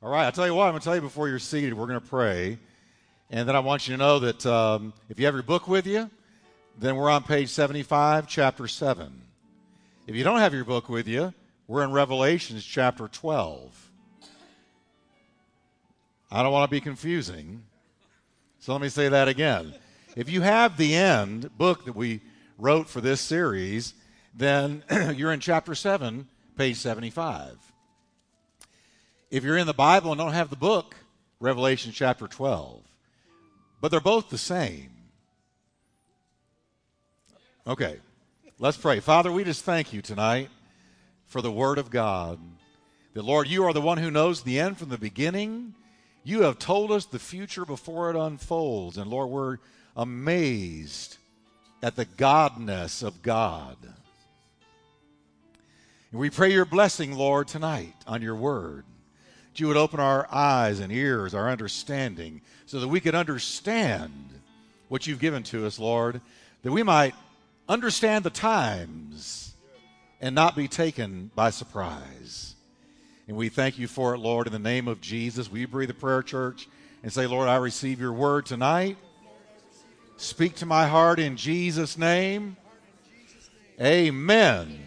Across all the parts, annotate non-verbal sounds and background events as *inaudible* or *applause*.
All right, I'll tell you what, I'm going to tell you before you're seated, we're going to pray. And then I want you to know that um, if you have your book with you, then we're on page 75, chapter 7. If you don't have your book with you, we're in Revelations chapter 12. I don't want to be confusing, so let me say that again. If you have the end book that we wrote for this series, then *clears throat* you're in chapter 7, page 75. If you're in the Bible and don't have the book, Revelation chapter 12. But they're both the same. Okay, let's pray. Father, we just thank you tonight for the Word of God. That, Lord, you are the one who knows the end from the beginning. You have told us the future before it unfolds. And, Lord, we're amazed at the godness of God. And we pray your blessing, Lord, tonight on your word. You would open our eyes and ears, our understanding, so that we could understand what you've given to us, Lord, that we might understand the times and not be taken by surprise. And we thank you for it, Lord, in the name of Jesus. We breathe a prayer, church, and say, Lord, I receive your word tonight. Speak to my heart in Jesus' name. Amen.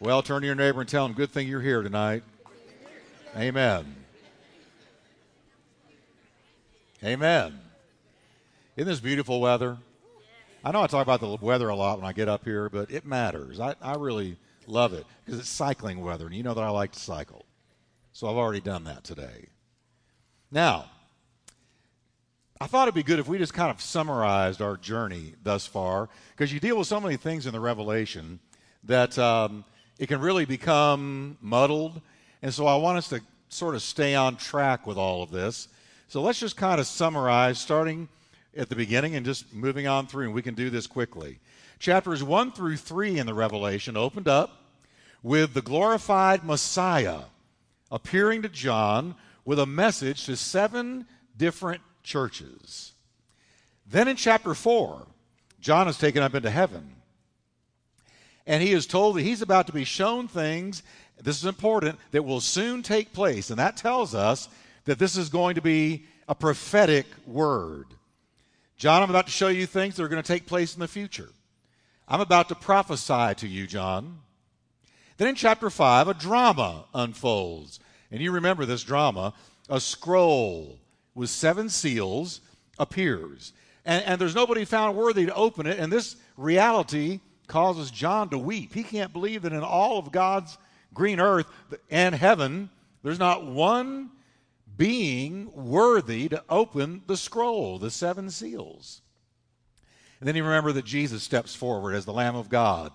Well, turn to your neighbor and tell him, good thing you're here tonight. Amen. Amen. Isn't this beautiful weather? I know I talk about the weather a lot when I get up here, but it matters. I, I really love it because it's cycling weather, and you know that I like to cycle. So I've already done that today. Now, I thought it'd be good if we just kind of summarized our journey thus far because you deal with so many things in the Revelation that um, it can really become muddled. And so I want us to sort of stay on track with all of this. So let's just kind of summarize, starting at the beginning and just moving on through, and we can do this quickly. Chapters 1 through 3 in the Revelation opened up with the glorified Messiah appearing to John with a message to seven different churches. Then in chapter 4, John is taken up into heaven. And he is told that he's about to be shown things, this is important, that will soon take place. And that tells us that this is going to be a prophetic word. John, I'm about to show you things that are going to take place in the future. I'm about to prophesy to you, John. Then in chapter 5, a drama unfolds. And you remember this drama. A scroll with seven seals appears. And, and there's nobody found worthy to open it. And this reality causes John to weep. He can't believe that in all of God's green earth and heaven, there's not one being worthy to open the scroll, the seven seals. And then you remember that Jesus steps forward as the Lamb of God,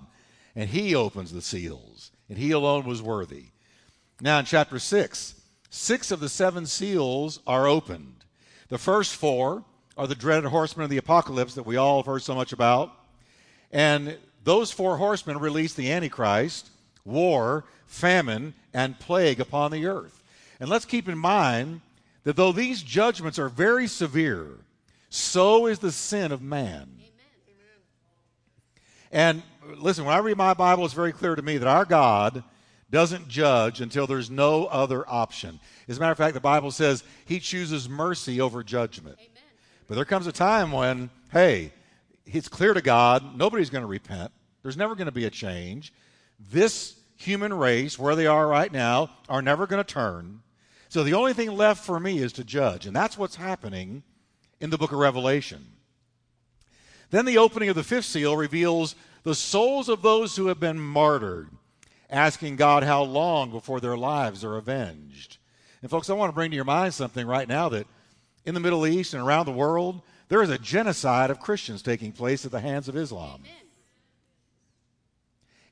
and he opens the seals and he alone was worthy. Now, in chapter 6, six of the seven seals are opened. The first four are the dreaded horsemen of the apocalypse that we all have heard so much about. And those four horsemen release the Antichrist, war, famine, and plague upon the earth. And let's keep in mind that though these judgments are very severe, so is the sin of man. And listen, when I read my Bible, it's very clear to me that our God doesn't judge until there's no other option. As a matter of fact, the Bible says he chooses mercy over judgment. Amen. But there comes a time when, hey, it's clear to God, nobody's going to repent. There's never going to be a change. This human race, where they are right now, are never going to turn. So the only thing left for me is to judge. And that's what's happening in the book of Revelation. Then the opening of the fifth seal reveals the souls of those who have been martyred, asking God how long before their lives are avenged. And, folks, I want to bring to your mind something right now that in the Middle East and around the world, there is a genocide of Christians taking place at the hands of Islam.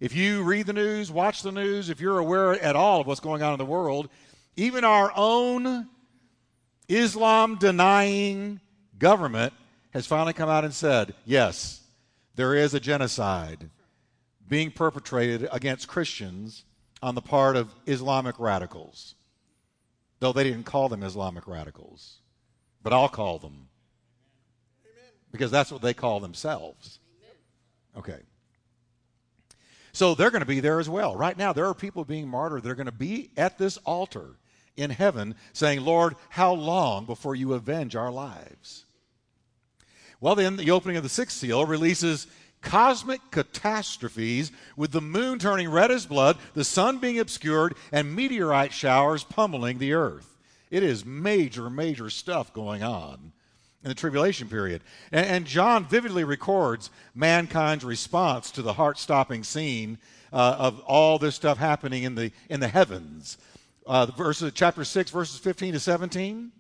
If you read the news, watch the news, if you're aware at all of what's going on in the world, even our own Islam denying government has finally come out and said, yes, there is a genocide being perpetrated against Christians on the part of Islamic radicals. Though they didn't call them Islamic radicals. But I'll call them. Because that's what they call themselves. Okay. So they're going to be there as well. Right now, there are people being martyred. They're going to be at this altar in heaven, saying, Lord, how long before you avenge our lives? Well, then, the opening of the sixth seal releases cosmic catastrophes with the moon turning red as blood, the sun being obscured, and meteorite showers pummeling the earth. It is major, major stuff going on in the tribulation period. And, John vividly records mankind's response to the heart stopping scene uh, of all this stuff happening in the, in the heavens. Uh, verses, chapter 6, verses 15 to 17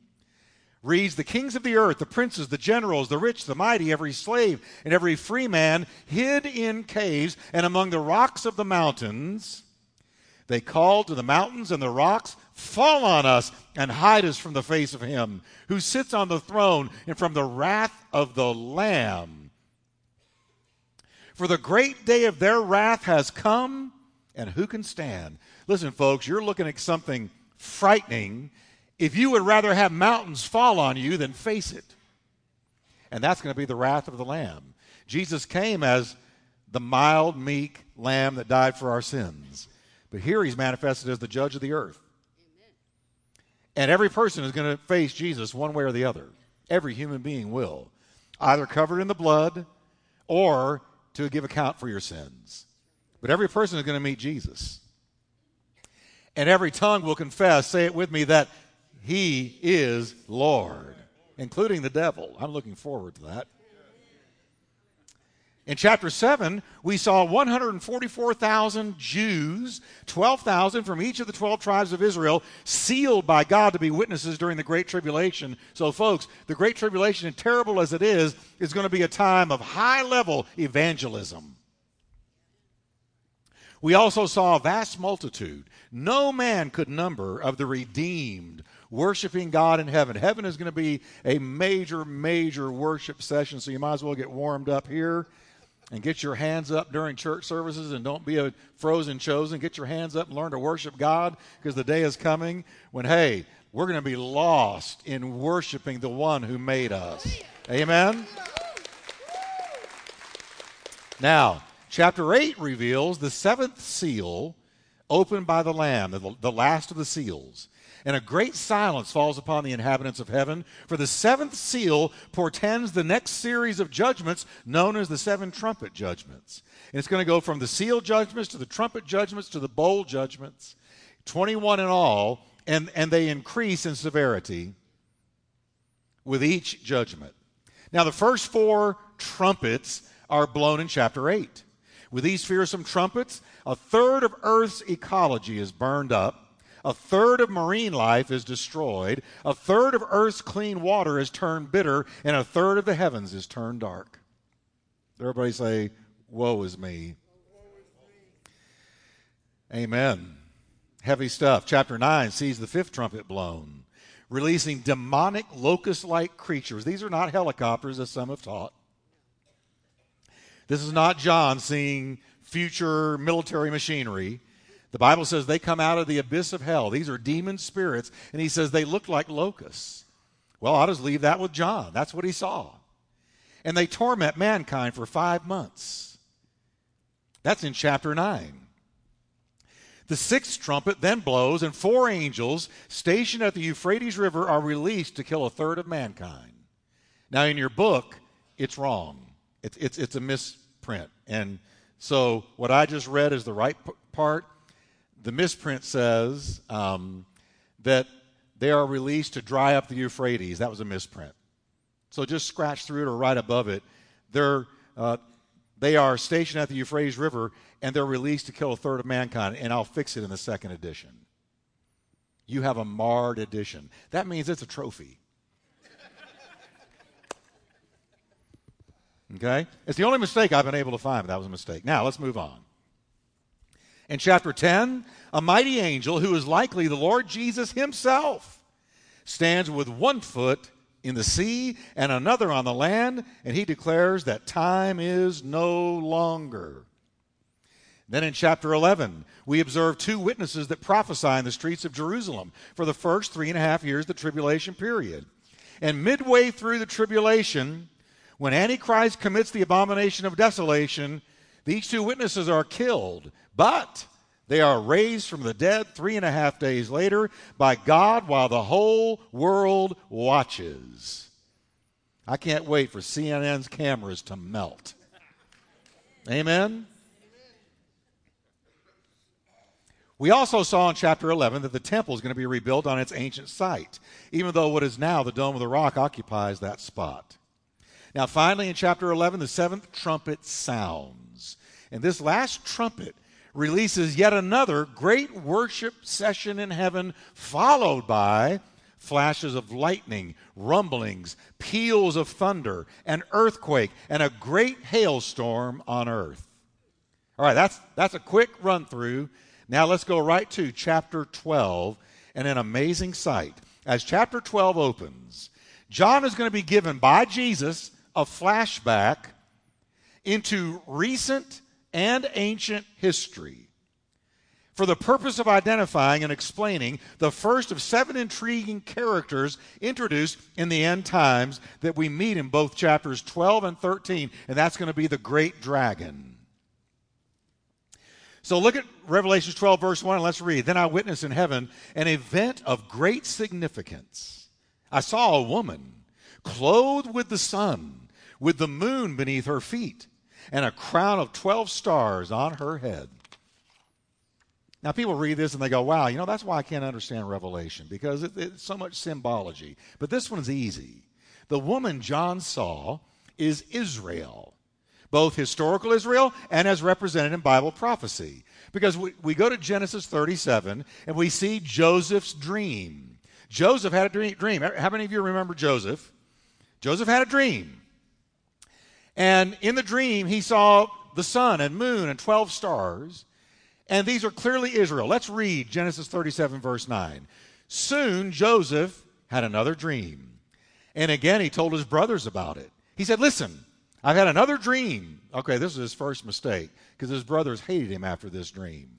reads The kings of the earth, the princes, the generals, the rich, the mighty, every slave, and every free man hid in caves and among the rocks of the mountains. They called to the mountains and the rocks, Fall on us and hide us from the face of him who sits on the throne and from the wrath of the Lamb. For the great day of their wrath has come, and who can stand? Listen, folks, you're looking at something frightening if you would rather have mountains fall on you than face it. And that's going to be the wrath of the Lamb. Jesus came as the mild, meek lamb that died for our sins. But here he's manifested as the judge of the earth. And every person is going to face Jesus one way or the other. Every human being will, either covered in the blood or to give account for your sins. But every person is going to meet Jesus. And every tongue will confess, say it with me, that he is Lord, including the devil. I'm looking forward to that. In chapter 7, we saw 144,000 Jews, 12,000 from each of the 12 tribes of Israel, sealed by God to be witnesses during the Great Tribulation. So, folks, the Great Tribulation, and terrible as it is, is going to be a time of high level evangelism. We also saw a vast multitude, no man could number, of the redeemed worshiping God in heaven. Heaven is going to be a major, major worship session, so you might as well get warmed up here and get your hands up during church services and don't be a frozen chosen. Get your hands up and learn to worship God because the day is coming when, hey, we're going to be lost in worshiping the one who made us. Amen? Now, chapter 8 reveals the seventh seal opened by the Lamb, the, last of the seals and a great silence falls upon the inhabitants of heaven. For the seventh seal portends the next series of judgments known as the seven trumpet judgments. And it's going to go from the seal judgments to the trumpet judgments to the bowl judgments, 21 in all, and, and they increase in severity with each judgment. Now, the first four trumpets are blown in chapter 8. With these fearsome trumpets, a third of Earth's ecology is burned up a third of marine life is destroyed. A third of Earth's clean water is turned bitter. And a third of the heavens is turned dark. Everybody say, Woe is me. Amen. Heavy stuff. Chapter 9 sees the fifth trumpet blown, releasing demonic locust like creatures. These are not helicopters, as some have taught. This is not John seeing future military machinery. The Bible says they come out of the abyss of hell. These are demon spirits. And he says they look like locusts. Well, I'll just leave that with John. That's what he saw. And they torment mankind for five months. That's in chapter 9. The sixth trumpet then blows, and four angels stationed at the Euphrates River are released to kill a third of mankind. Now, in your book, it's wrong. It's, it's, it's a misprint. And so, what I just read is the right p- part the misprint says um, that they are released to dry up the Euphrates. That was a misprint. So just scratch through it or right above it. They're, uh, they are stationed at the Euphrates River and they're released to kill a third of mankind. And I'll fix it in the second edition. You have a marred edition. That means it's a trophy. Okay? It's the only mistake I've been able to find, that was a mistake. Now, let's move on. In chapter 10, a mighty angel, who is likely the Lord Jesus himself, stands with one foot in the sea and another on the land, and he declares that time is no longer. Then in chapter 11, we observe two witnesses that prophesy in the streets of Jerusalem for the first three and a half years of the tribulation period. And midway through the tribulation, when Antichrist commits the abomination of desolation, these two witnesses are killed but They are raised from the dead three and a half days later by God while the whole world watches. I can't wait for CNN's cameras to melt. Amen? We also saw in chapter 11 that the temple is going to be rebuilt on its ancient site, even though what is now the Dome of the Rock occupies that spot. Now, finally, in chapter 11, the seventh trumpet sounds. And this last trumpet releases yet another great worship session in heaven, followed by flashes of lightning, rumblings, peals of thunder, an earthquake, and a great hailstorm on earth. All right, that's, that's a quick run through. Now let's go right to chapter 12 and an amazing sight. As chapter 12 opens, John is going to be given by Jesus a flashback into recent and ancient history for the purpose of identifying and explaining the first of seven intriguing characters introduced in the end times that we meet in both chapters 12 and 13, and that's going to be the great dragon. So look at Revelation 12, verse 1, and let's read. Then I witnessed in heaven an event of great significance. I saw a woman clothed with the sun, with the moon beneath her feet, and a crown of 12 stars on her head. Now, people read this and they go, wow, you know, that's why I can't understand Revelation, because it, it's so much symbology. But this one's easy. The woman John saw is Israel, both historical Israel and as represented in Bible prophecy. Because we, we go to Genesis 37 and we see Joseph's dream. Joseph had a dream. How many of you remember Joseph? Joseph had a dream. And in the dream, he saw the sun and moon and 12 stars. And these are clearly Israel. Let's read Genesis 37, verse 9. Soon Joseph had another dream. And again, he told his brothers about it. He said, Listen, I've had another dream. Okay, this is his first mistake because his brothers hated him after this dream.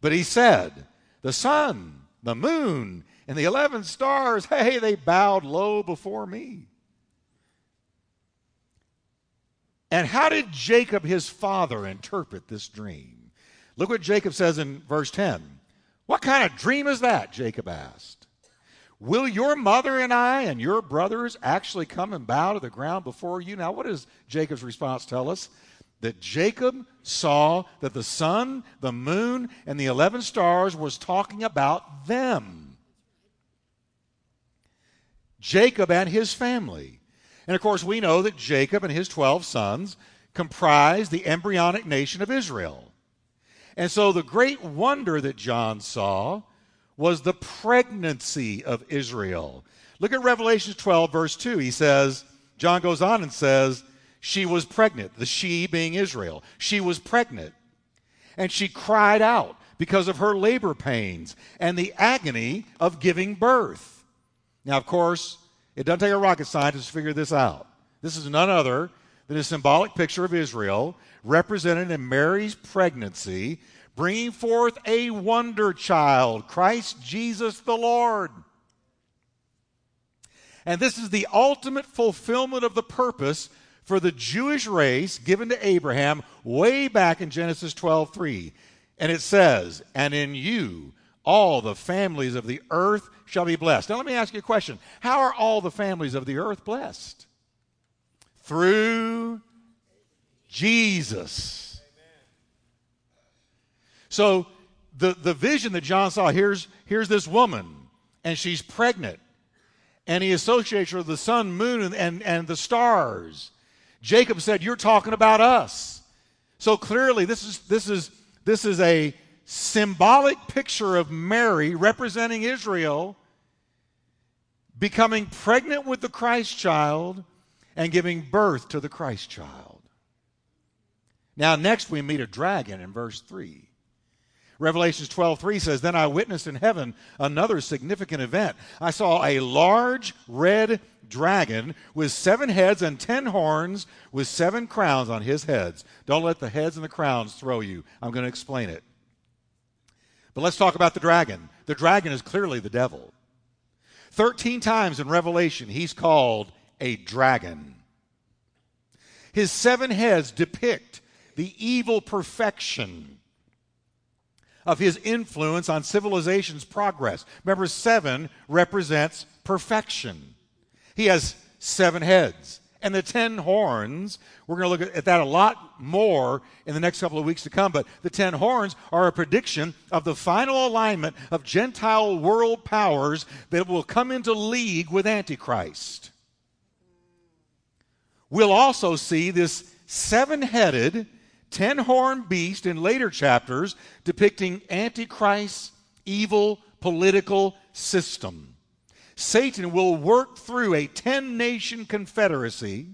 But he said, The sun, the moon, and the 11 stars, *laughs* hey, they bowed low before me. And how did Jacob, his father, interpret this dream? Look what Jacob says in verse 10. What kind of dream is that? Jacob asked. Will your mother and I and your brothers actually come and bow to the ground before you? Now, what does Jacob's response tell us? That Jacob saw that the sun, the moon, and the 11 stars was talking about them. Jacob and his family. And of course, we know that Jacob and his 12 sons comprised the embryonic nation of Israel. And so the great wonder that John saw was the pregnancy of Israel. Look at Revelation 12, verse 2. He says, John goes on and says, she was pregnant, the she being Israel. She was pregnant. And she cried out because of her labor pains and the agony of giving birth. Now, of course, it doesn't take a rocket scientist to figure this out. This is none other than a symbolic picture of Israel represented in Mary's pregnancy, bringing forth a wonder child, Christ Jesus the Lord. And this is the ultimate fulfillment of the purpose for the Jewish race given to Abraham way back in Genesis 12:3. And it says, "And in you all the families of the earth shall be blessed." Now let me ask you a question. How are all the families of the earth blessed? Through Jesus. So the, the vision that John saw here's, here's this woman, and she's pregnant. And he associates her with the sun, moon, and, and, and the stars. Jacob said, You're talking about us. So clearly, this is, this is, this is a symbolic picture of Mary representing Israel becoming pregnant with the Christ child and giving birth to the Christ child. Now, next we meet a dragon in verse 3. Revelations 12, 3 says, Then I witnessed in heaven another significant event. I saw a large red dragon with seven heads and ten horns with seven crowns on his heads. Don't let the heads and the crowns throw you. I'm going to explain it. But let's talk about the dragon. The dragon is clearly the devil. Thirteen times in Revelation, he's called a dragon. His seven heads depict the evil perfection of his influence on civilization's progress. Remember, seven represents perfection. He has seven heads. And the ten horns, we're going to look at that a lot more in the next couple of weeks to come, but the ten horns are a prediction of the final alignment of Gentile world powers that will come into league with Antichrist. We'll also see this seven headed, ten horned beast in later chapters depicting Antichrist's evil political system. Satan will work through a 10 nation confederacy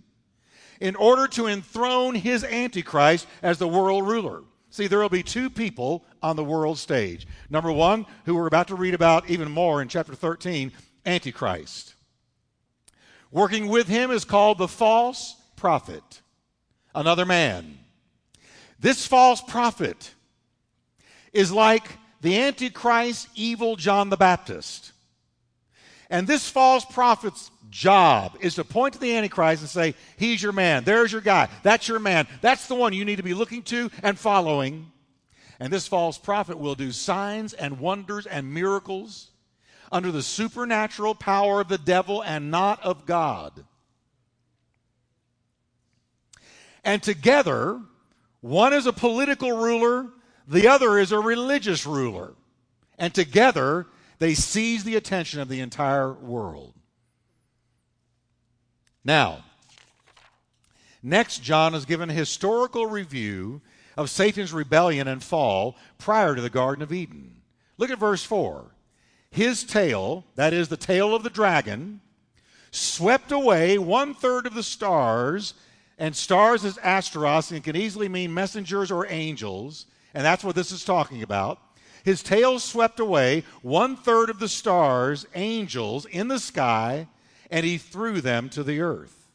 in order to enthrone his Antichrist as the world ruler. See, there will be two people on the world stage. Number one, who we're about to read about even more in chapter 13, Antichrist. Working with him is called the false prophet, another man. This false prophet is like the Antichrist, evil John the Baptist. And this false prophet's job is to point to the Antichrist and say, He's your man. There's your guy. That's your man. That's the one you need to be looking to and following. And this false prophet will do signs and wonders and miracles under the supernatural power of the devil and not of God. And together, one is a political ruler, the other is a religious ruler. And together, they seize the attention of the entire world. Now, next, John is given a historical review of Satan's rebellion and fall prior to the Garden of Eden. Look at verse 4. His tail, that is the tail of the dragon, swept away one third of the stars, and stars is asteros, and can easily mean messengers or angels, and that's what this is talking about. His tail swept away one third of the stars, angels, in the sky, and he threw them to the earth.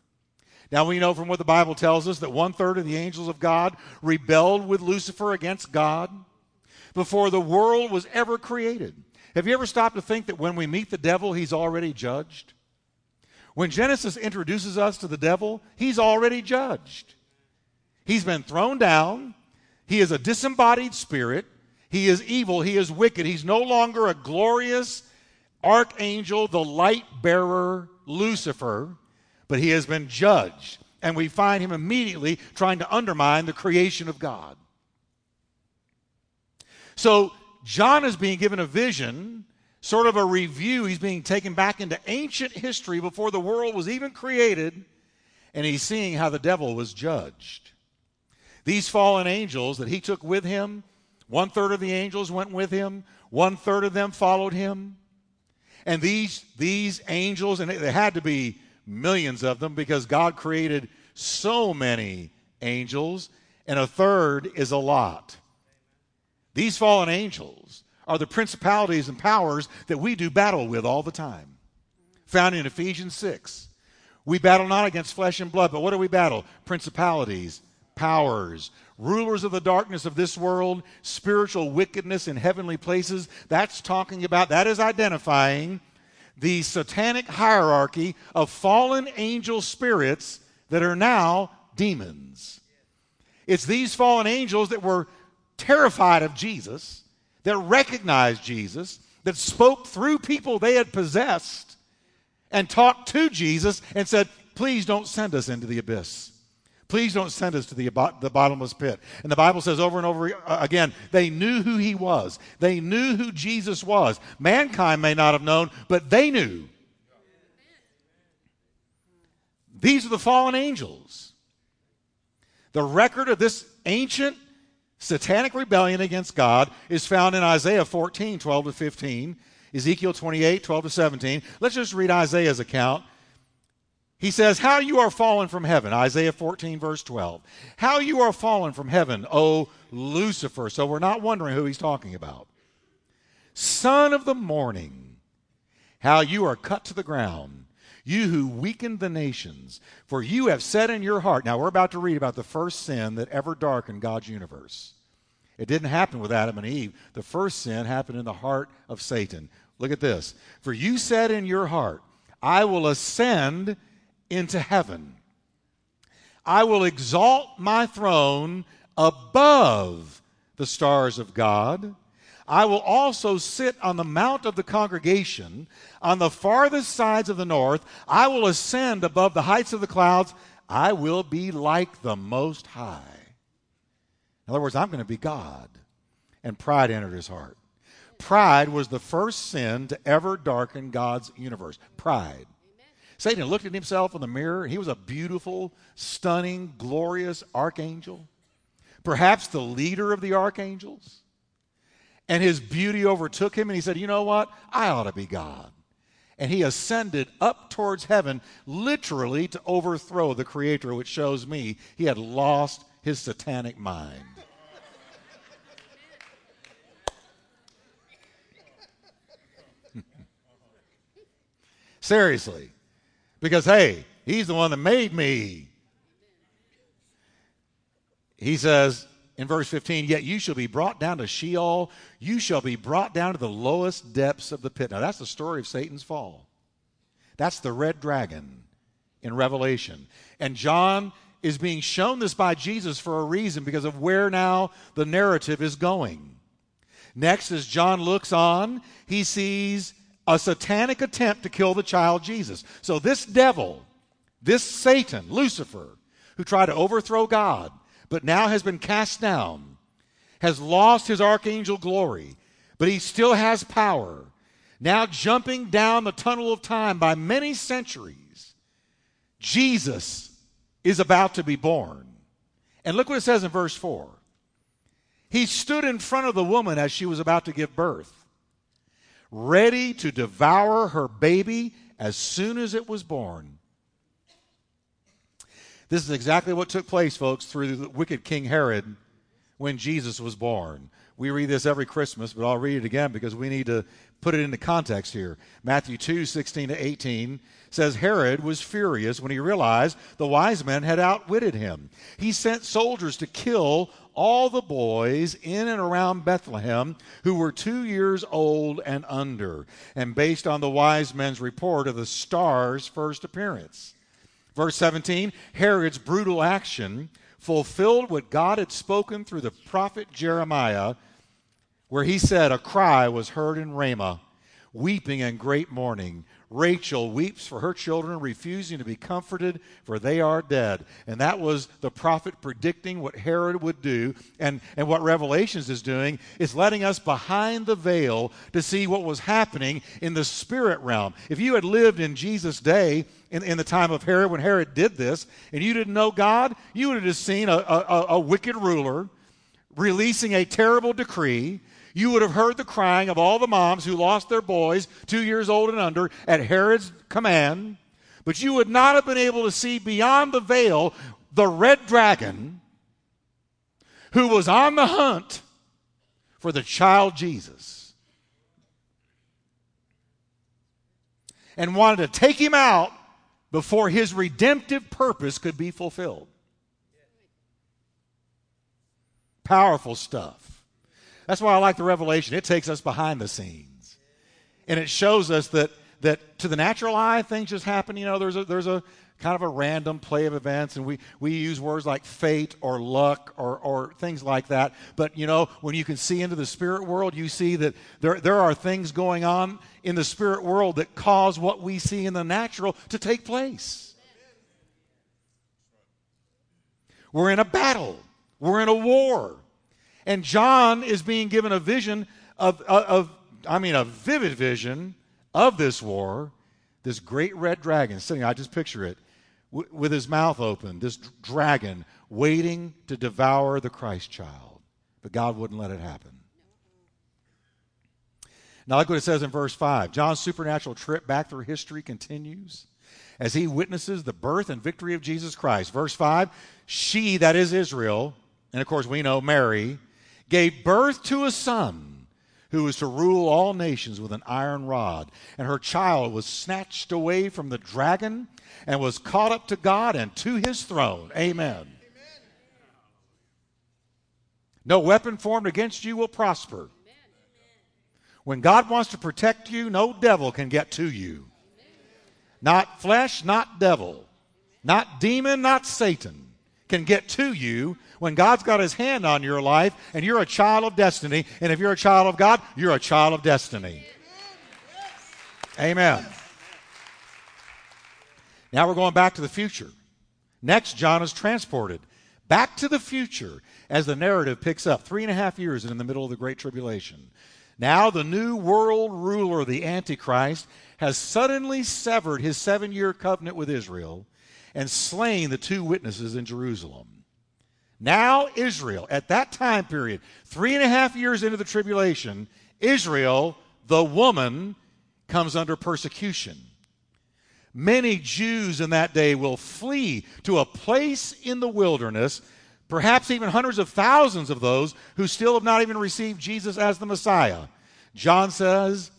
Now we know from what the Bible tells us that one third of the angels of God rebelled with Lucifer against God before the world was ever created. Have you ever stopped to think that when we meet the devil, he's already judged? When Genesis introduces us to the devil, he's already judged. He's been thrown down. He is a disembodied spirit. He is evil. He is wicked. He's no longer a glorious archangel, the light bearer, Lucifer, but he has been judged. And we find him immediately trying to undermine the creation of God. So, John is being given a vision, sort of a review. He's being taken back into ancient history before the world was even created, and he's seeing how the devil was judged. These fallen angels that he took with him one third of the angels went with him, one third of them followed him. And these, these angels, and there had to be millions of them because God created so many angels, and a third is a lot. These fallen angels are the principalities and powers that we do battle with all the time. Found in Ephesians 6. We battle not against flesh and blood, but what do we battle? Principalities, powers, rulers of the darkness of this world, spiritual wickedness in heavenly places. That's talking about, that is identifying the satanic hierarchy of fallen angel spirits that are now demons. It's these fallen angels that were terrified of Jesus, that recognized Jesus, that spoke through people they had possessed and talked to Jesus and said, Please don't send us into the abyss. Please don't send us to the, the bottomless pit. And the Bible says over and over uh, again, they knew who he was. They knew who Jesus was. Mankind may not have known, but they knew. These are the fallen angels. The record of this ancient satanic rebellion against God is found in Isaiah 14, 12 to 15, Ezekiel 28, 12 to 17. Let's just read Isaiah's account he says, How you are fallen from heaven, Isaiah 14, verse 12. How you are fallen from heaven, O Lucifer. So we're not wondering who he's talking about. Son of the morning, how you are cut to the ground, you who weakened the nations. For you have said in your heart, now we're about to read about the first sin that ever darkened God's universe. It didn't happen with Adam and Eve. The first sin happened in the heart of Satan. Look at this. For you said in your heart, I will ascend into heaven. I will exalt my throne above the stars of God. I will also sit on the mount of the congregation on the farthest sides of the north. I will ascend above the heights of the clouds. I will be like the Most High. In other words, I'm going to be God. And pride entered his heart. Pride was the first sin to ever darken God's universe. Pride. Satan looked at himself in the mirror. He was a beautiful, stunning, glorious archangel, perhaps the leader of the archangels. And his beauty overtook him, and he said, You know what? I ought to be God. And he ascended up towards heaven, literally to overthrow the Creator, which shows me he had lost his satanic mind. *laughs* Seriously. Because, hey, he's the one that made me. He says in verse 15, Yet you shall be brought down to Sheol. You shall be brought down to the lowest depths of the pit. Now, that's the story of Satan's fall. That's the red dragon in Revelation. And John is being shown this by Jesus for a reason because of where now the narrative is going. Next, as John looks on, he sees a satanic attempt to kill the child Jesus. So, this devil, this Satan, Lucifer, who tried to overthrow God, but now has been cast down, has lost his archangel glory, but he still has power. Now, jumping down the tunnel of time by many centuries, Jesus is about to be born. And look what it says in verse 4. He stood in front of the woman as she was about to give birth ready to devour her baby as soon as it was born. This is exactly what took place, folks, through the wicked King Herod when Jesus was born. We read this every Christmas, but I'll read it again because we need to put it into context here. Matthew 2 16 to 18 says Herod was furious when he realized the wise men had outwitted him. He sent soldiers to kill all the boys in and around Bethlehem who were two years old and under, and based on the wise men's report of the star's first appearance. Verse 17 Herod's brutal action fulfilled what God had spoken through the prophet Jeremiah, where he said, A cry was heard in Ramah, weeping and great mourning Rachel weeps for her children, refusing to be comforted, for they are dead. And that was the prophet predicting what Herod would do. And, and what Revelations is doing is letting us behind the veil to see what was happening in the spirit realm. If you had lived in Jesus' day, in, in the time of Herod, when Herod did this, and you didn't know God, you would have just seen a, a, a wicked ruler releasing a terrible decree you would have heard the crying of all the moms who lost their boys, two years old and under, at Herod's command, but you would not have been able to see beyond the veil the red dragon who was on the hunt for the child Jesus and wanted to take him out before his redemptive purpose could be fulfilled. Powerful stuff. That's why I like the revelation. It takes us behind the scenes. And it shows us that that to the natural eye, things just happen. You know, there's a there's a kind of a random play of events, and we, we use words like fate or luck or, or things like that. But you know, when you can see into the spirit world, you see that there, there are things going on in the spirit world that cause what we see in the natural to take place. We're in a battle. We're in a war. And John is being given a vision of, of, of I mean, a vivid vision of this war. This great red dragon sitting, I just picture it, w- with his mouth open, this d- dragon waiting to devour the Christ child. But God wouldn't let it happen. Now, look what it says in verse 5. John's supernatural trip back through history continues as he witnesses the birth and victory of Jesus Christ. Verse 5 She, that is Israel, and of course we know Mary, gave birth to a son who was to rule all nations with an iron rod. And her child was snatched away from the dragon and was caught up to God and to his throne. Amen. No weapon formed against you will prosper. When God wants to protect you, no devil can get to you. Not flesh, not devil. Not demon, not Satan can get to you when God's got his hand on your life and you're a child of destiny. And if you're a child of God, you're a child of destiny. Amen. Now we're going back to the future. Next, John is transported back to the future as the narrative picks up three and a half years in the middle of the Great Tribulation. Now, the new world ruler, the Antichrist, has suddenly severed his seven year covenant with Israel and slain the two witnesses in Jerusalem. Now, Israel, at that time period, three and a half years into the tribulation, Israel, the woman, comes under persecution. Many Jews in that day will flee to a place in the wilderness, perhaps even hundreds of thousands of those who still have not even received Jesus as the Messiah. John says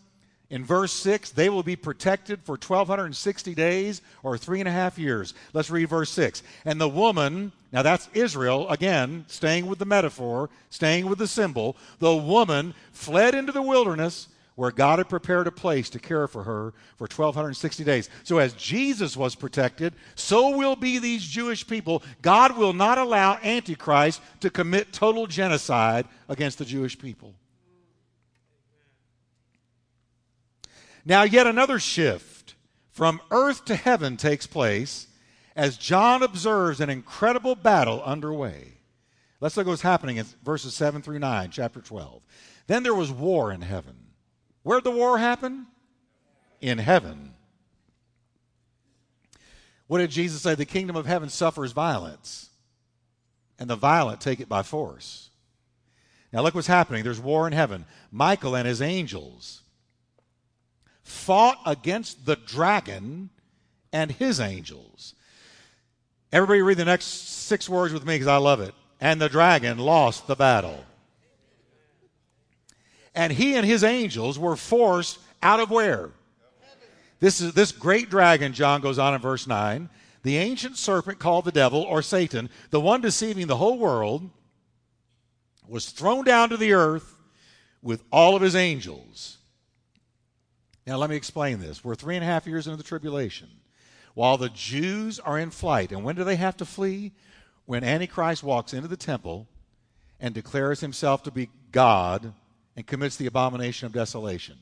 in verse 6, they will be protected for 1,260 days or three and a half years. Let's read verse 6. And the woman, now that's Israel, again, staying with the metaphor, staying with the symbol, the woman fled into the wilderness where God had prepared a place to care for her for 1,260 days. So, as Jesus was protected, so will be these Jewish people. God will not allow Antichrist to commit total genocide against the Jewish people. Now, yet another shift from earth to heaven takes place as John observes an incredible battle underway. Let's look at what's happening in verses 7 through 9, chapter 12. Then there was war in heaven. Where'd the war happen? In heaven. What did Jesus say? The kingdom of heaven suffers violence, and the violent take it by force. Now, look what's happening. There's war in heaven. Michael and his angels fought against the dragon and his angels. Everybody read the next six words with me because I love it. And the dragon lost the battle and he and his angels were forced out of where? This is this great dragon, John goes on in verse 9, the ancient serpent called the devil or Satan, the one deceiving the whole world, was thrown down to the earth with all of his angels. Now, let me explain this. We're three and a half years into the tribulation. While the Jews are in flight, and when do they have to flee? When Antichrist walks into the temple and declares himself to be God and commits the abomination of desolation.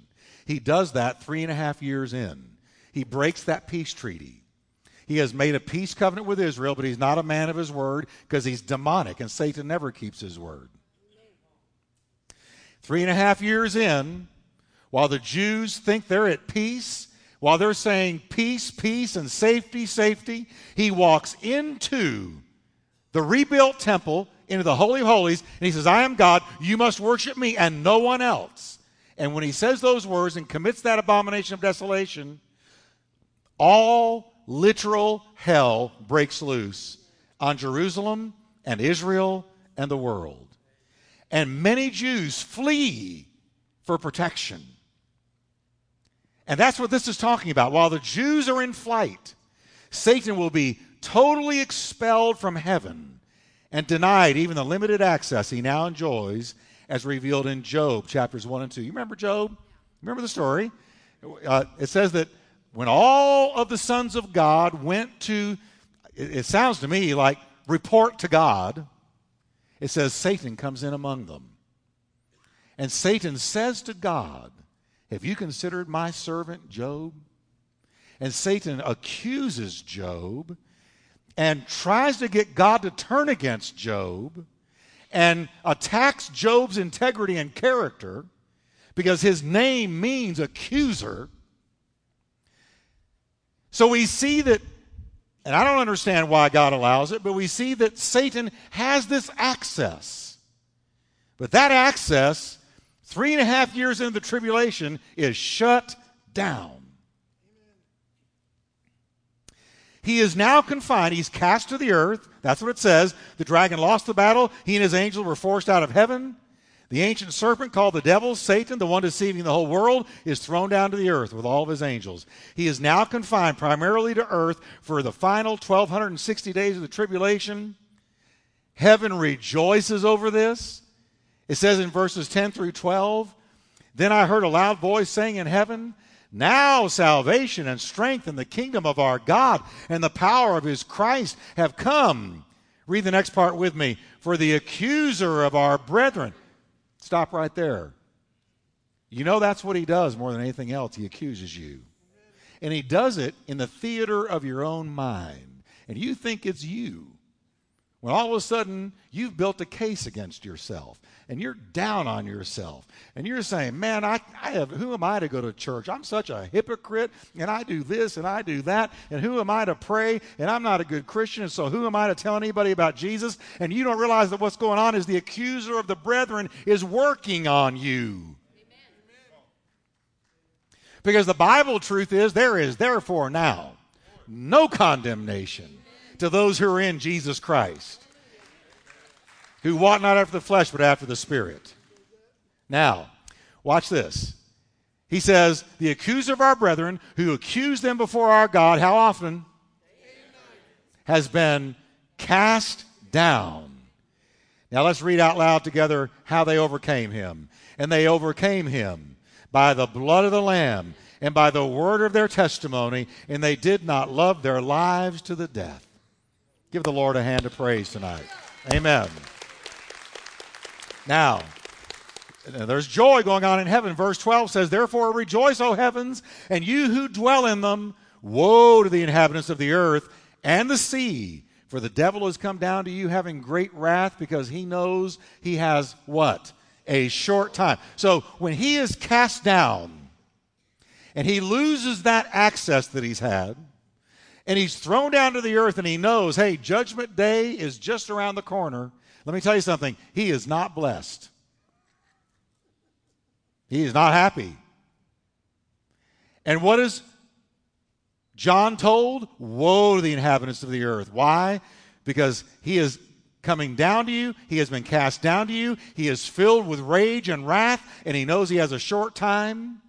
He does that three and a half years in. He breaks that peace treaty. He has made a peace covenant with Israel, but he's not a man of his word because he's demonic, and Satan never keeps his word. Three and a half years in, while the Jews think they're at peace, while they're saying peace, peace, and safety, safety, he walks into the rebuilt temple into the Holy of Holies, and he says, I am God, you must worship me and no one else. And when he says those words and commits that abomination of desolation, all literal hell breaks loose on Jerusalem and Israel and the world. And many Jews flee for protection. And that's what this is talking about. While the Jews are in flight, Satan will be totally expelled from heaven and denied even the limited access he now enjoys as revealed in Job chapters 1 and 2. You remember Job? Remember the story? Uh, it says that when all of the sons of God went to, it, it sounds to me like report to God, it says Satan comes in among them. And Satan says to God, Have you considered my servant Job? And Satan accuses Job and tries to get God to turn against Job and attacks Job's integrity and character because his name means accuser. So we see that, and I don't understand why God allows it, but we see that Satan has this access. But that access, three and a half years into the tribulation, is shut down. He is now confined. He's cast to the earth. That's what it says. The dragon lost the battle. He and his angels were forced out of heaven. The ancient serpent, called the devil, Satan, the one deceiving the whole world, is thrown down to the earth with all of his angels. He is now confined primarily to earth for the final 1,260 days of the tribulation. Heaven rejoices over this. It says in verses 10 through 12 Then I heard a loud voice saying in heaven, now salvation and strength in the kingdom of our God and the power of his Christ have come. Read the next part with me. For the accuser of our brethren. Stop right there. You know that's what he does more than anything else. He accuses you. And he does it in the theater of your own mind. And you think it's you. When all of a sudden you've built a case against yourself and you're down on yourself and you're saying, Man, I, I have, who am I to go to church? I'm such a hypocrite and I do this and I do that. And who am I to pray? And I'm not a good Christian. And so who am I to tell anybody about Jesus? And you don't realize that what's going on is the accuser of the brethren is working on you. Because the Bible truth is there is therefore now no condemnation to those who are in Jesus Christ, who walk not after the flesh, but after the Spirit. Now, watch this. He says, The accuser of our brethren, who accused them before our God, how often? Has been cast down. Now let's read out loud together how they overcame him. And they overcame him by the blood of the Lamb and by the word of their testimony, and they did not love their lives to the death. Give the Lord a hand of praise tonight. Amen. Now, uh, there's joy going on in heaven. Verse 12 says, Therefore rejoice, O heavens, and you who dwell in them. Woe to the inhabitants of the earth and the sea, for the devil has come down to you having great wrath because he knows he has what? A short time. So when he is cast down and he loses that access that he's had, and he's thrown down to the earth and he knows, hey, judgment day is just around the corner. Let me tell you something. He is not blessed. He is not happy. And what is John told? Woe to the inhabitants of the earth. Why? Because he is coming down to you. He has been cast down to you. He is filled with rage and wrath, and he knows he has a short time.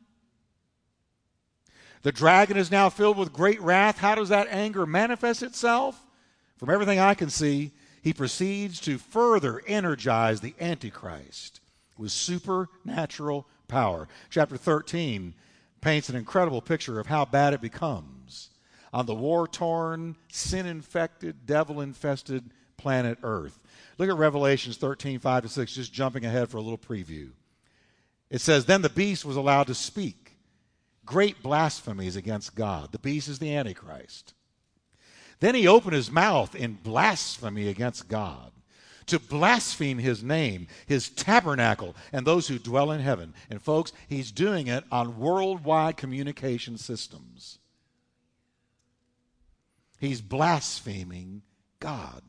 The dragon is now filled with great wrath. How does that anger manifest itself? From everything I can see, he proceeds to further energize the Antichrist with supernatural power. Chapter 13 paints an incredible picture of how bad it becomes on the war torn, sin infected, devil infested planet Earth. Look at Revelations 13, 5 to 6, just jumping ahead for a little preview. It says, Then the beast was allowed to speak great blasphemies against God. The beast is the Antichrist. Then he opened his mouth in blasphemy against God to blaspheme his name, his tabernacle, and those who dwell in heaven. And folks, he's doing it on worldwide communication systems. He's blaspheming God.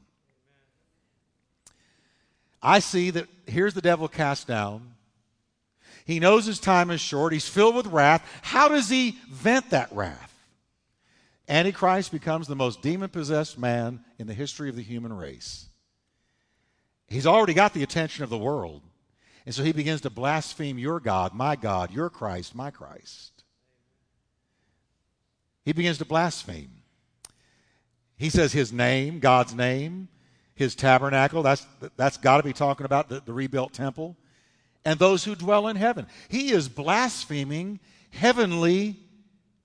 I see that here's the devil cast down. He knows his time is short. He's filled with wrath. How does he vent that wrath? Antichrist becomes the most demon possessed man in the history of the human race. He's already got the attention of the world. And so he begins to blaspheme your God, my God, your Christ, my Christ. He begins to blaspheme. He says his name, God's name, his tabernacle, that's, that's got to be talking about the, the rebuilt temple and those who dwell in heaven. He is blaspheming heavenly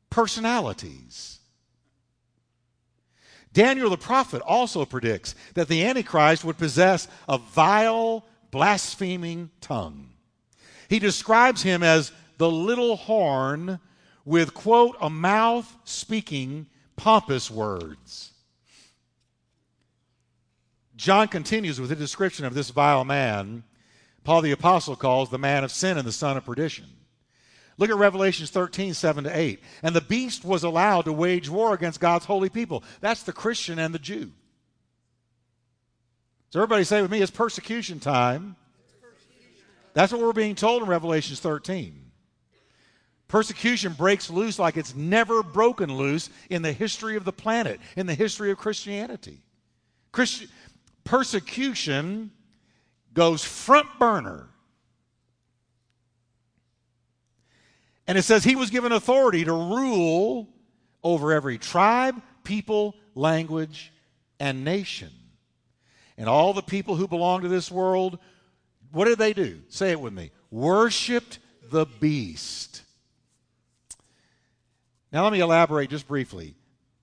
personalities. Daniel the prophet also predicts that the Antichrist would possess a vile, blaspheming tongue. He describes him as the little horn with, quote, a mouth speaking pompous words. John continues with a description of this vile man Paul the Apostle calls the man of sin and the son of perdition. Look at Revelations 13, 7 to 8. And the beast was allowed to wage war against God's holy people. That's the Christian and the Jew. So everybody say with me, it's persecution time. That's what we're being told in Revelations 13. Persecution breaks loose like it's never broken loose in the history of the planet, in the history of Christianity. Christi- persecution goes front burner. And it says he was given authority to rule over every tribe, people, language, and nation. And all the people who belong to this world, what did they do? Say it with me. Worshipped the beast. Now, let me elaborate just briefly.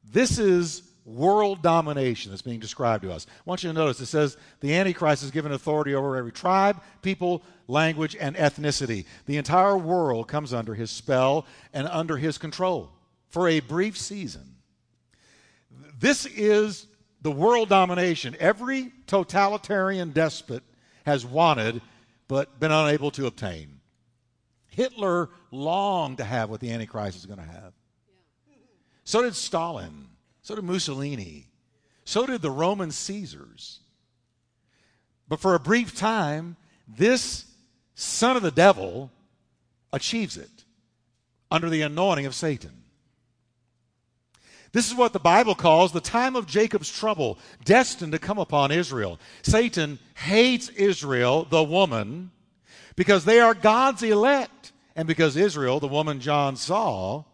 This is world domination that's being described to us. I want you to notice it says the Antichrist is given authority over every tribe, people, language, and ethnicity. The entire world comes under his spell and under his control for a brief season. This is the world domination every totalitarian despot has wanted but been unable to obtain. Hitler longed to have what the Antichrist is going to have. So did Stalin. So did Mussolini. So did the Roman Caesars. But for a brief time, this son of the devil achieves it under the anointing of Satan. This is what the Bible calls the time of Jacob's trouble, destined to come upon Israel. Satan hates Israel, the woman, because they are God's elect, and because Israel, the woman John saw,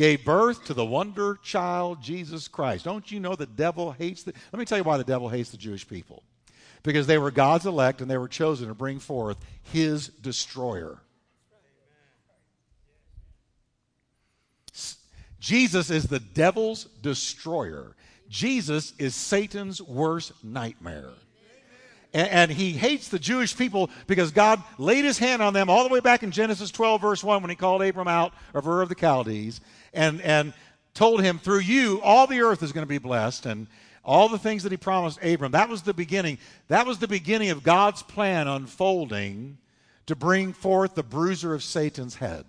gave birth to the wonder child Jesus Christ. Don't you know the devil hates the Let me tell you why the devil hates the Jewish people. Because they were God's elect and they were chosen to bring forth his destroyer. Jesus is the devil's destroyer. Jesus is Satan's worst nightmare. And, and, he hates the Jewish people because God laid his hand on them all the way back in Genesis 12, verse 1, when he called Abram out of Ur of the Chaldees and, and told him, Through you, all the earth is going to be blessed. And all the things that he promised Abram. That was the beginning. That was the beginning of God's plan unfolding to bring forth the bruiser of Satan's head.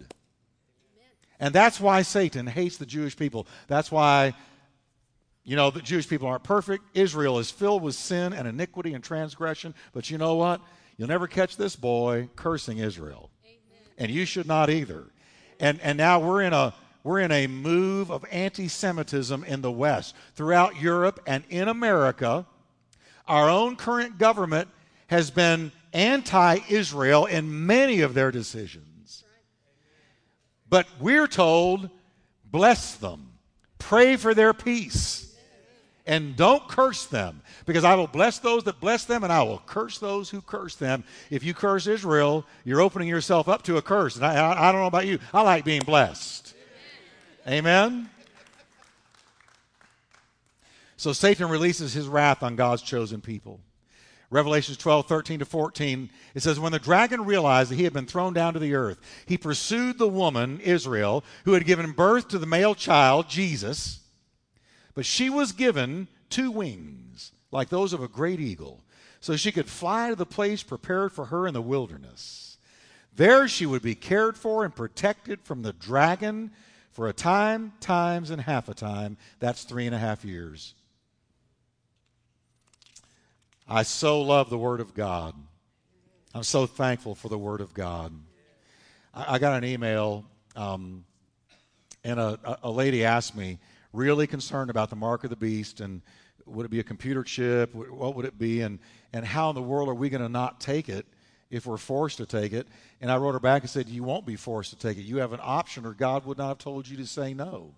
And that's why Satan hates the Jewish people. That's why, you know, the Jewish people aren't perfect. Israel is filled with sin and iniquity and transgression. But you know what? You'll never catch this boy cursing Israel. Amen. And you should not either. And, and now we're in a we're in a move of anti Semitism in the West. Throughout Europe and in America, our own current government has been anti Israel in many of their decisions. But we're told, bless them, pray for their peace, and don't curse them, because I will bless those that bless them, and I will curse those who curse them. If you curse Israel, you're opening yourself up to a curse. And I, I, I don't know about you, I like being blessed. Amen? So Satan releases his wrath on God's chosen people. Revelations 12, 13 to 14, it says, When the dragon realized that he had been thrown down to the earth, he pursued the woman, Israel, who had given birth to the male child, Jesus. But she was given two wings, like those of a great eagle, so she could fly to the place prepared for her in the wilderness. There she would be cared for and protected from the dragon for a time, times, and half a time. That's three and a half years. I so love the Word of God. I'm so thankful for the Word of God. I, I got an email, um, and a, a lady asked me, really concerned about the mark of the beast and would it be a computer chip? What would it be? And, and how in the world are we going to not take it if we're forced to take it? And I wrote her back and said, You won't be forced to take it. You have an option, or God would not have told you to say no.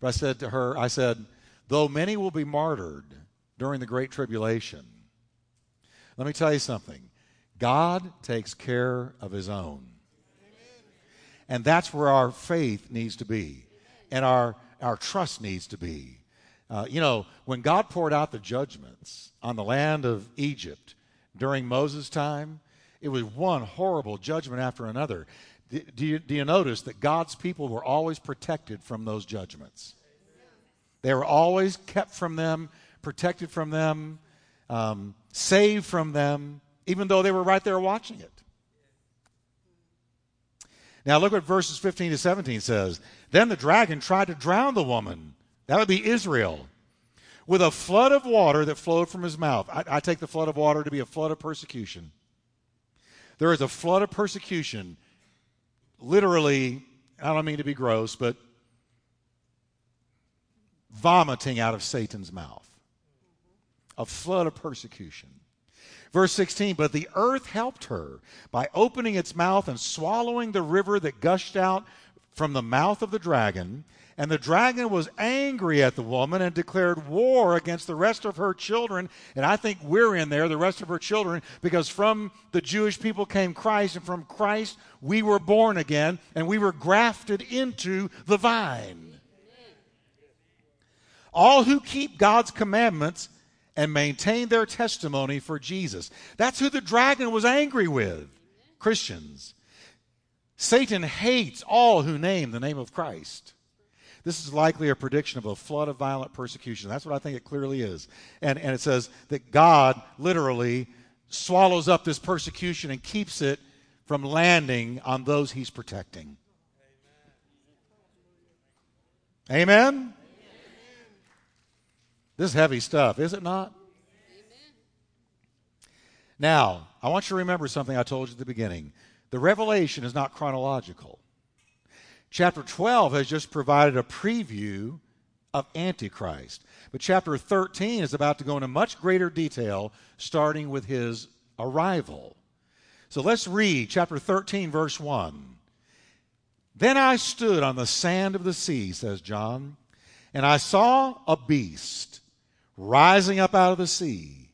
But I said to her, I said, Though many will be martyred during the Great Tribulation, let me tell you something God takes care of his own. And that's where our faith needs to be, and our, our trust needs to be. Uh, you know, when God poured out the judgments on the land of Egypt during Moses' time, it was one horrible judgment after another. Do you, do you notice that God's people were always protected from those judgments? They were always kept from them, protected from them um, saved from them, even though they were right there watching it. Now, look what verses 15 to 17 says. Then the dragon tried to drown the woman. That would be Israel. With a flood of water that flowed from his mouth. I, I take the flood of water to be a flood of persecution. There is a flood of persecution, literally, I don't mean to be gross, but vomiting out of Satan's mouth a flood of persecution. Verse 16, but the earth helped her by opening its mouth and swallowing the river that gushed out from the mouth of the dragon. And the dragon was angry at the woman and declared war against the rest of her children. And I think we're in there, the rest of her children, because from the Jewish people came Christ, and from Christ we were born again, and we were grafted into the vine. All who keep God's commandments and maintain their testimony for Jesus. That's who the dragon was angry with Christians. Satan hates all who name the name of Christ. This is likely a prediction of a flood of violent persecution. That's what I think it clearly is. And, and it says that God literally swallows up this persecution and keeps it from landing on those he's protecting. Amen? Amen? This is heavy stuff, is it not? Amen. Now, I want you to remember something I told you at the beginning. The revelation is not chronological. Chapter 12 has just provided a preview of Antichrist. But chapter 13 is about to go into much greater detail, starting with his arrival. So let's read chapter 13, verse 1. Then I stood on the sand of the sea, says John, and I saw a beast rising up out of the sea.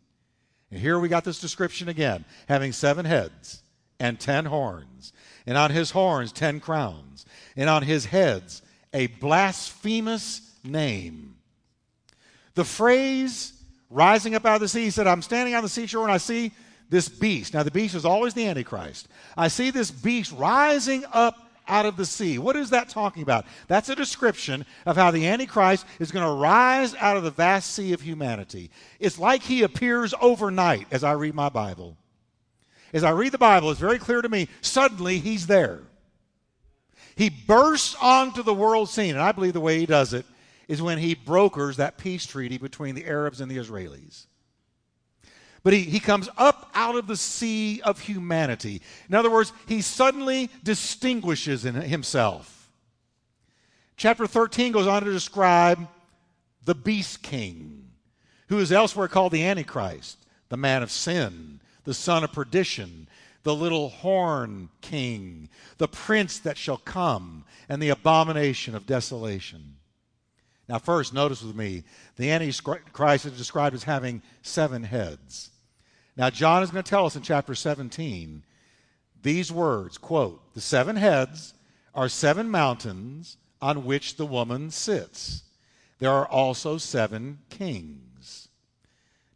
And here we got this description again having seven heads and ten horns, and on his horns ten crowns, and on his heads a blasphemous name. The phrase rising up out of the sea, he said, I'm standing on the seashore and I see this beast. Now, the beast is always the Antichrist. I see this beast rising up out of the sea. What is that talking about? That's a description of how the Antichrist is going to rise out of the vast sea of humanity. It's like he appears overnight as I read my Bible. As I read the Bible, it's very clear to me, suddenly he's there. He bursts onto the world scene, and I believe the way he does it is when he brokers that peace treaty between the Arabs and the Israelis. But he, he comes up out of the sea of humanity. In other words, he suddenly distinguishes in himself. Chapter 13 goes on to describe the beast king, who is elsewhere called the Antichrist, the man of sin, the son of perdition, the little horn king, the prince that shall come, and the abomination of desolation. Now, first, notice with me the Antichrist is described as having seven heads. Now, John is going to tell us in chapter 17 these words quote, The seven heads are seven mountains on which the woman sits. There are also seven kings.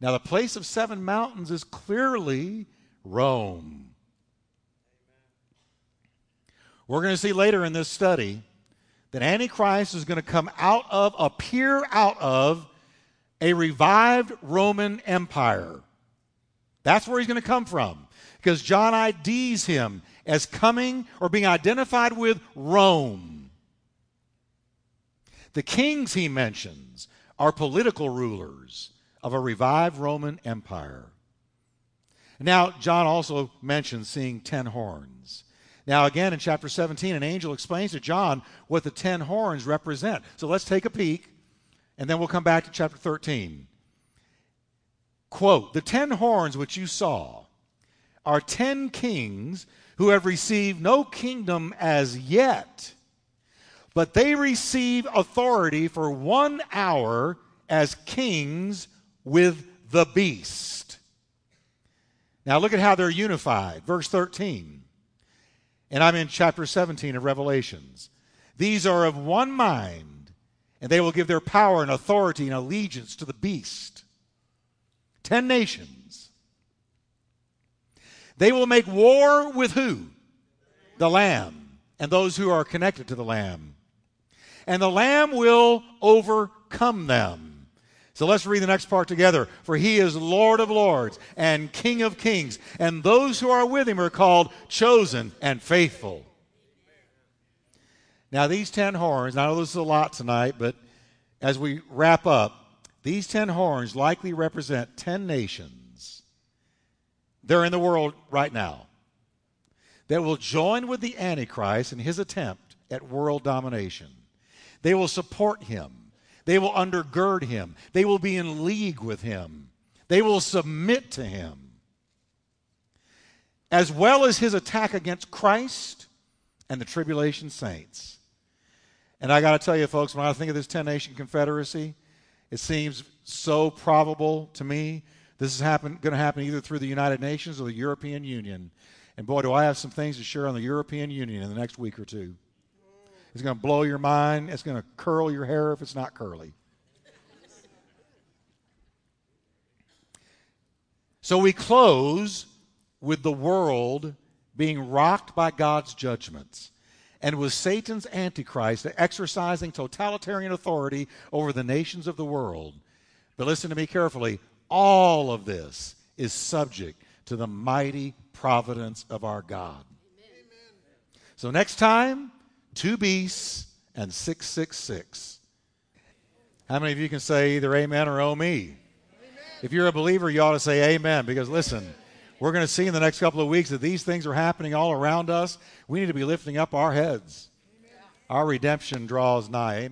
Now, the place of seven mountains is clearly Rome. We're going to see later in this study that Antichrist is going to come out of, appear out of a revived Roman Empire. That's where he's going to come from. Because John IDs him as coming or being identified with Rome. The kings he mentions are political rulers of a revived Roman Empire. Now, John also mentions seeing ten horns. Now, again, in chapter 17, an angel explains to John what the ten horns represent. So let's take a peek, and then we'll come back to chapter 13. Quote The ten horns which you saw are ten kings who have received no kingdom as yet, but they receive authority for one hour as kings with the beast. Now look at how they're unified. Verse 13. And I'm in chapter 17 of Revelations. These are of one mind, and they will give their power and authority and allegiance to the beast. Ten nations. They will make war with who? The Lamb and those who are connected to the Lamb. And the Lamb will overcome them. So let's read the next part together. For he is Lord of lords and King of kings, and those who are with him are called chosen and faithful. Now, these ten horns, I know this is a lot tonight, but as we wrap up, these ten horns likely represent ten nations. They're in the world right now that will join with the Antichrist in his attempt at world domination. They will support him they will undergird him. They will be in league with him. They will submit to him. As well as his attack against Christ and the tribulation saints. And I got to tell you, folks, when I think of this 10 nation confederacy, it seems so probable to me this is going to happen either through the United Nations or the European Union. And boy, do I have some things to share on the European Union in the next week or two. It's going to blow your mind. It's going to curl your hair if it's not curly. so we close with the world being rocked by God's judgments and with Satan's antichrist exercising totalitarian authority over the nations of the world. But listen to me carefully. All of this is subject to the mighty providence of our God. Amen. So next time, two beasts and 666. How many of you can say either amen or oh me? Amen. If you're a believer, you ought to say amen because listen, we're going to see in the next couple of weeks that these things are happening all around us. We need to be lifting up our heads. Amen. Our redemption draws nigh. Amen.